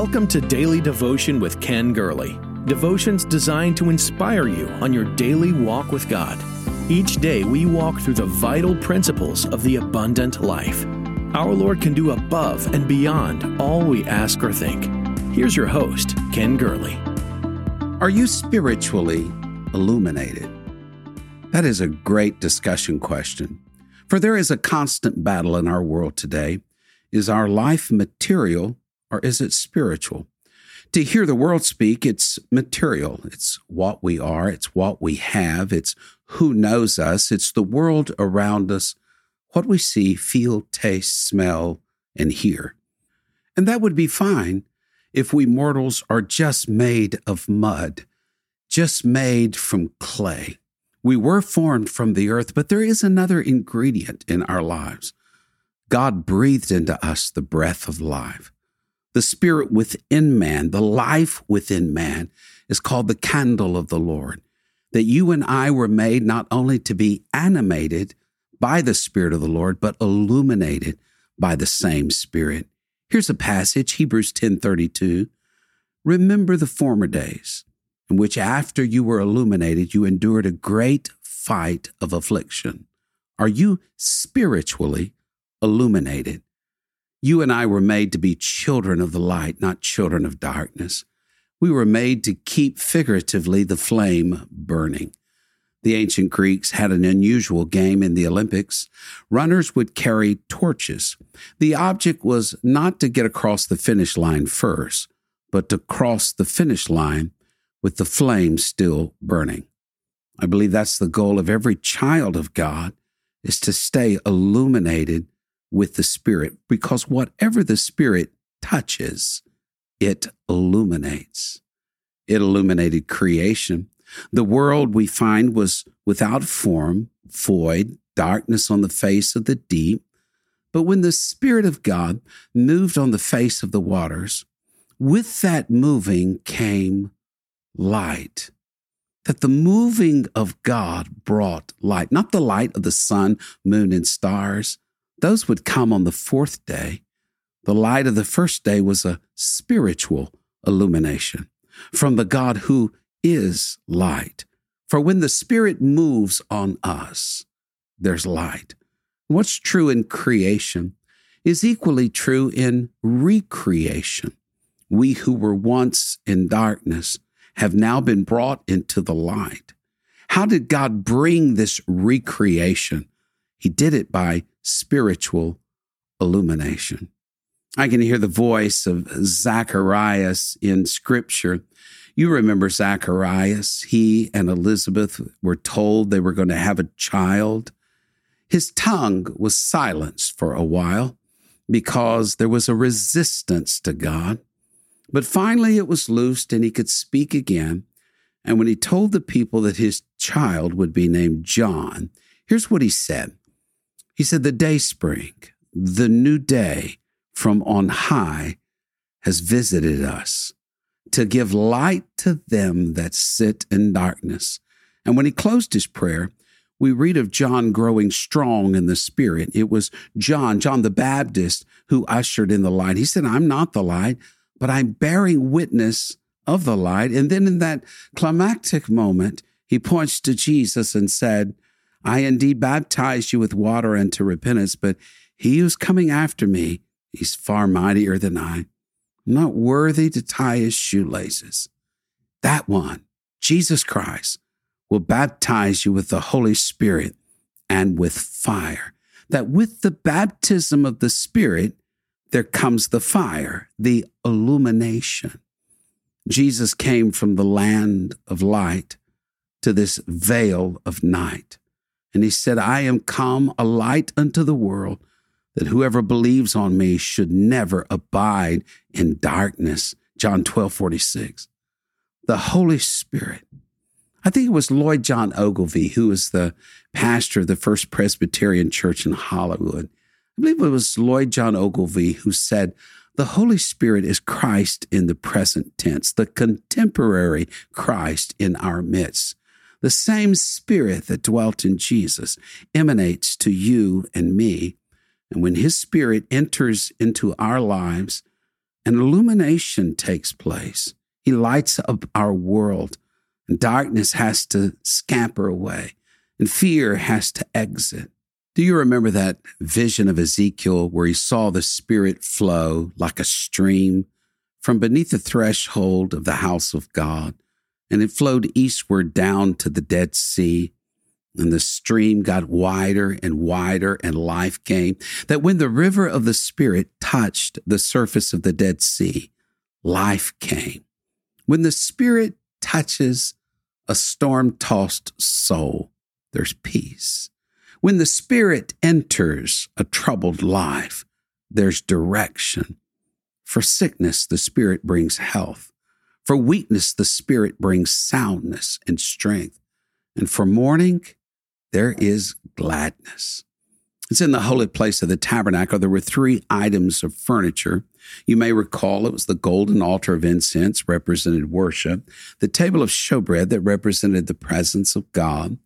Welcome to Daily Devotion with Ken Gurley. Devotions designed to inspire you on your daily walk with God. Each day we walk through the vital principles of the abundant life. Our Lord can do above and beyond all we ask or think. Here's your host, Ken Gurley. Are you spiritually illuminated? That is a great discussion question. For there is a constant battle in our world today. Is our life material or is it spiritual? To hear the world speak, it's material. It's what we are. It's what we have. It's who knows us. It's the world around us, what we see, feel, taste, smell, and hear. And that would be fine if we mortals are just made of mud, just made from clay. We were formed from the earth, but there is another ingredient in our lives. God breathed into us the breath of life. The spirit within man, the life within man, is called the candle of the Lord. That you and I were made not only to be animated by the Spirit of the Lord, but illuminated by the same Spirit. Here's a passage, Hebrews 10:32. Remember the former days, in which after you were illuminated, you endured a great fight of affliction. Are you spiritually illuminated? You and I were made to be children of the light, not children of darkness. We were made to keep figuratively the flame burning. The ancient Greeks had an unusual game in the Olympics. Runners would carry torches. The object was not to get across the finish line first, but to cross the finish line with the flame still burning. I believe that's the goal of every child of God is to stay illuminated with the Spirit because whatever the Spirit touches, it illuminates. It illuminated creation. The world we find was without form, void, darkness on the face of the deep. But when the Spirit of God moved on the face of the waters, with that moving came light. That the moving of God brought light, not the light of the sun, moon, and stars, those would come on the fourth day. The light of the first day was a spiritual illumination from the God who is light. For when the Spirit moves on us, there's light. What's true in creation is equally true in recreation. We who were once in darkness have now been brought into the light. How did God bring this recreation? He did it by spiritual illumination. I can hear the voice of Zacharias in scripture. You remember Zacharias. He and Elizabeth were told they were going to have a child. His tongue was silenced for a while because there was a resistance to God. But finally it was loosed and he could speak again. And when he told the people that his child would be named John, here's what he said he said, The day spring, the new day from on high has visited us to give light to them that sit in darkness. And when he closed his prayer, we read of John growing strong in the spirit. It was John, John the Baptist, who ushered in the light. He said, I'm not the light, but I'm bearing witness of the light. And then in that climactic moment, he points to Jesus and said, I indeed baptized you with water unto repentance, but he who's coming after me, he's far mightier than I. I'm not worthy to tie his shoelaces. That one, Jesus Christ, will baptize you with the Holy Spirit and with fire. That with the baptism of the Spirit, there comes the fire, the illumination. Jesus came from the land of light to this vale of night. And he said, I am come a light unto the world, that whoever believes on me should never abide in darkness. John 12, 46. The Holy Spirit. I think it was Lloyd John Ogilvie, who was the pastor of the First Presbyterian Church in Hollywood. I believe it was Lloyd John Ogilvie who said, the Holy Spirit is Christ in the present tense, the contemporary Christ in our midst. The same Spirit that dwelt in Jesus emanates to you and me. And when His Spirit enters into our lives, an illumination takes place. He lights up our world, and darkness has to scamper away, and fear has to exit. Do you remember that vision of Ezekiel where he saw the Spirit flow like a stream from beneath the threshold of the house of God? And it flowed eastward down to the Dead Sea. And the stream got wider and wider, and life came. That when the river of the Spirit touched the surface of the Dead Sea, life came. When the Spirit touches a storm tossed soul, there's peace. When the Spirit enters a troubled life, there's direction. For sickness, the Spirit brings health. For weakness, the Spirit brings soundness and strength. And for mourning, there is gladness. It's in the holy place of the tabernacle. There were three items of furniture. You may recall it was the golden altar of incense, represented worship, the table of showbread that represented the presence of God,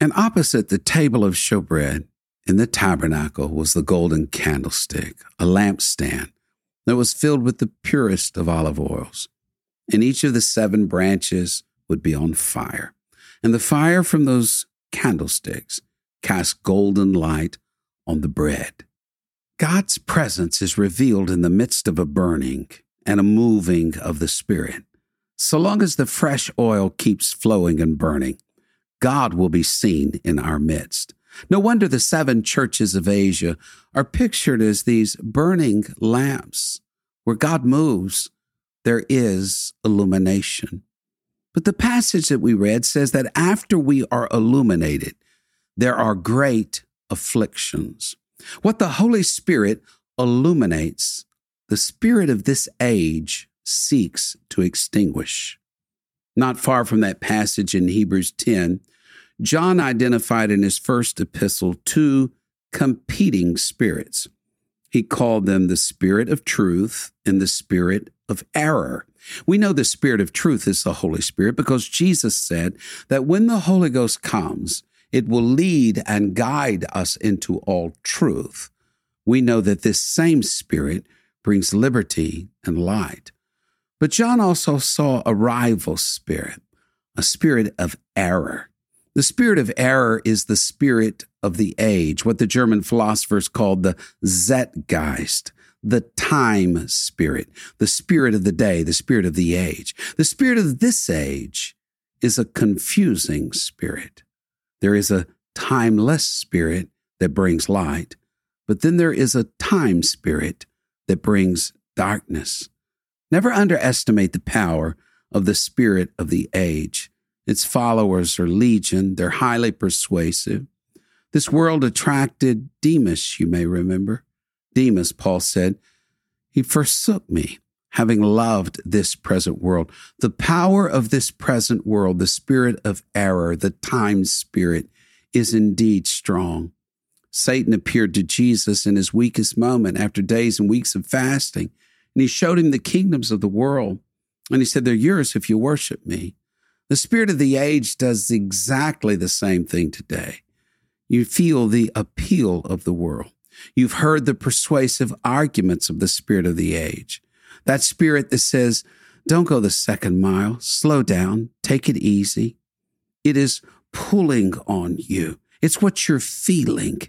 and opposite the table of showbread in the tabernacle was the golden candlestick, a lampstand that was filled with the purest of olive oils. And each of the seven branches would be on fire. And the fire from those candlesticks cast golden light on the bread. God's presence is revealed in the midst of a burning and a moving of the Spirit. So long as the fresh oil keeps flowing and burning, God will be seen in our midst. No wonder the seven churches of Asia are pictured as these burning lamps. Where God moves, there is illumination. But the passage that we read says that after we are illuminated, there are great afflictions. What the Holy Spirit illuminates, the spirit of this age seeks to extinguish. Not far from that passage in Hebrews 10, John identified in his first epistle two competing spirits. He called them the spirit of truth and the spirit of error. We know the Spirit of truth is the Holy Spirit because Jesus said that when the Holy Ghost comes, it will lead and guide us into all truth. We know that this same Spirit brings liberty and light. But John also saw a rival spirit, a spirit of error. The spirit of error is the spirit of the age, what the German philosophers called the Zeitgeist the time spirit, the spirit of the day, the spirit of the age. The spirit of this age is a confusing spirit. There is a timeless spirit that brings light, but then there is a time spirit that brings darkness. Never underestimate the power of the spirit of the age. Its followers are legion, they're highly persuasive. This world attracted Demas, you may remember. Demas, Paul said, he forsook me, having loved this present world. The power of this present world, the spirit of error, the time spirit, is indeed strong. Satan appeared to Jesus in his weakest moment after days and weeks of fasting, and he showed him the kingdoms of the world. And he said, They're yours if you worship me. The spirit of the age does exactly the same thing today. You feel the appeal of the world. You've heard the persuasive arguments of the spirit of the age. That spirit that says, don't go the second mile, slow down, take it easy. It is pulling on you. It's what you're feeling.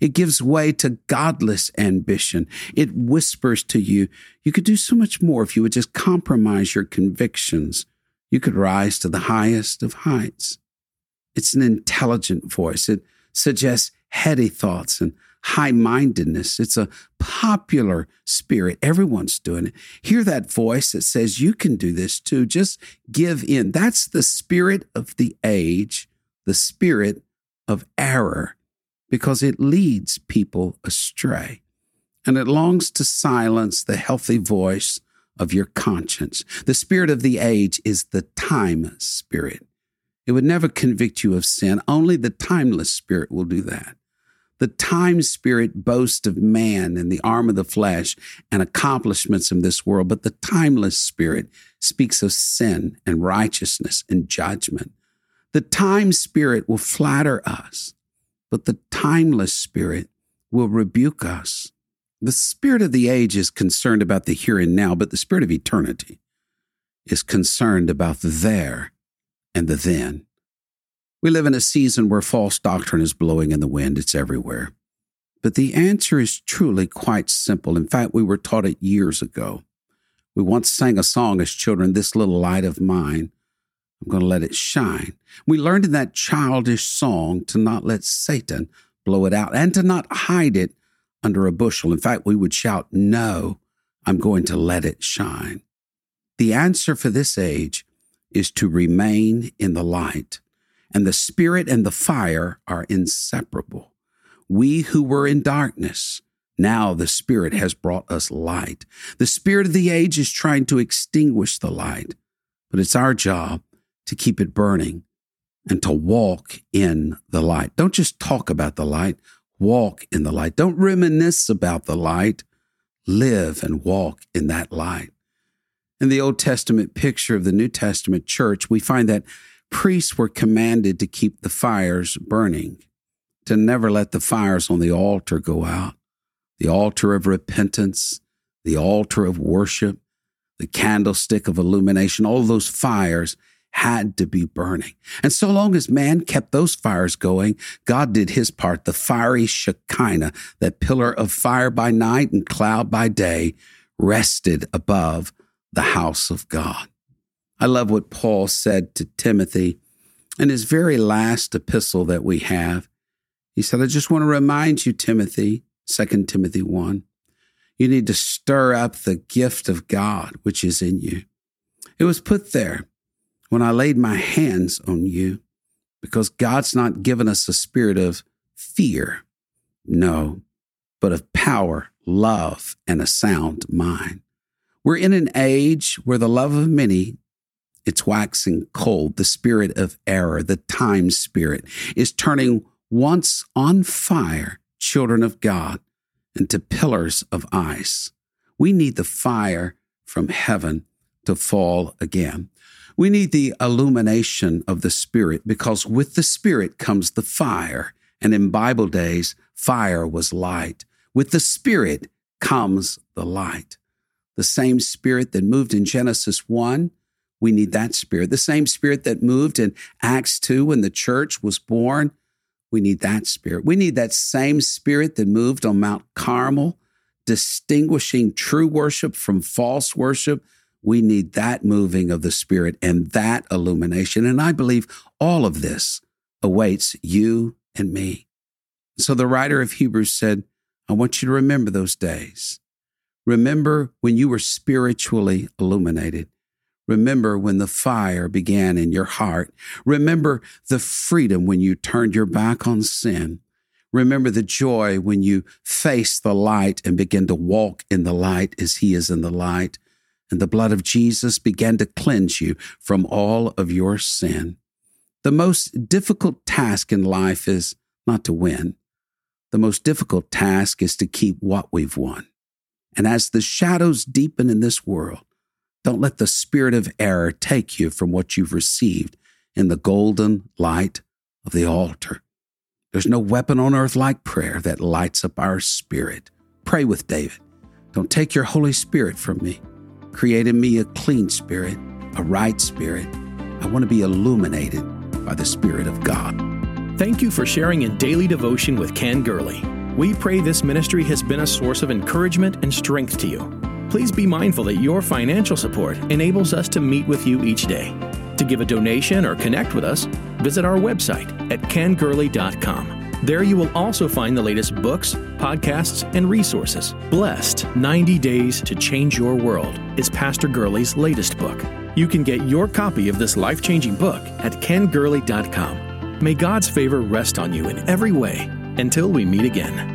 It gives way to godless ambition. It whispers to you, you could do so much more if you would just compromise your convictions. You could rise to the highest of heights. It's an intelligent voice. It suggests heady thoughts and high mindedness. It's a popular spirit. Everyone's doing it. Hear that voice that says, You can do this too. Just give in. That's the spirit of the age, the spirit of error, because it leads people astray. And it longs to silence the healthy voice of your conscience. The spirit of the age is the time spirit. It would never convict you of sin. Only the timeless spirit will do that. The time spirit boasts of man and the arm of the flesh and accomplishments of this world, but the timeless spirit speaks of sin and righteousness and judgment. The time spirit will flatter us, but the timeless spirit will rebuke us. The spirit of the age is concerned about the here and now, but the spirit of eternity is concerned about the there and the then. We live in a season where false doctrine is blowing in the wind, it's everywhere. But the answer is truly quite simple. In fact, we were taught it years ago. We once sang a song as children, This Little Light of Mine, I'm going to let it shine. We learned in that childish song to not let Satan blow it out and to not hide it under a bushel. In fact, we would shout, No, I'm going to let it shine. The answer for this age is to remain in the light, and the Spirit and the fire are inseparable. We who were in darkness, now the Spirit has brought us light. The Spirit of the age is trying to extinguish the light, but it's our job to keep it burning and to walk in the light. Don't just talk about the light, walk in the light. Don't reminisce about the light. Live and walk in that light. In the Old Testament picture of the New Testament church, we find that priests were commanded to keep the fires burning, to never let the fires on the altar go out, the altar of repentance, the altar of worship, the candlestick of illumination, all those fires had to be burning. And so long as man kept those fires going, God did his part. The fiery Shekinah, that pillar of fire by night and cloud by day, rested above the house of God. I love what Paul said to Timothy in his very last epistle that we have. He said, I just want to remind you, Timothy, 2 Timothy 1, you need to stir up the gift of God which is in you. It was put there when I laid my hands on you, because God's not given us a spirit of fear, no, but of power, love, and a sound mind. We're in an age where the love of many it's waxing cold. The spirit of error, the time spirit, is turning once on fire children of God into pillars of ice. We need the fire from heaven to fall again. We need the illumination of the Spirit because with the Spirit comes the fire. And in Bible days, fire was light. With the Spirit comes the light. The same Spirit that moved in Genesis 1, we need that Spirit. The same Spirit that moved in Acts 2 when the church was born, we need that Spirit. We need that same Spirit that moved on Mount Carmel, distinguishing true worship from false worship we need that moving of the Spirit and that illumination. And I believe all of this awaits you and me. So the writer of Hebrews said, I want you to remember those days. Remember when you were spiritually illuminated. Remember when the fire began in your heart. Remember the freedom when you turned your back on sin. Remember the joy when you faced the light and began to walk in the light as He is in the light and the blood of Jesus began to cleanse you from all of your sin. The most difficult task in life is not to win. The most difficult task is to keep what we've won. And as the shadows deepen in this world, don't let the spirit of error take you from what you've received in the golden light of the altar. There's no weapon on earth like prayer that lights up our spirit. Pray with David. Don't take your Holy Spirit from me. Create in me a clean spirit, a right spirit. I want to be illuminated by the Spirit of God. Thank you for sharing in daily devotion with Ken Gurley. We pray this ministry has been a source of encouragement and strength to you. Please be mindful that your financial support enables us to meet with you each day. To give a donation or connect with us, visit our website at kengurley.com. There you will also find the latest books, podcasts, and resources. Blessed 90 Days to Change Your World is Pastor Gurley's latest book. You can get your copy of this life changing book at kengurley.com. May God's favor rest on you in every way until we meet again.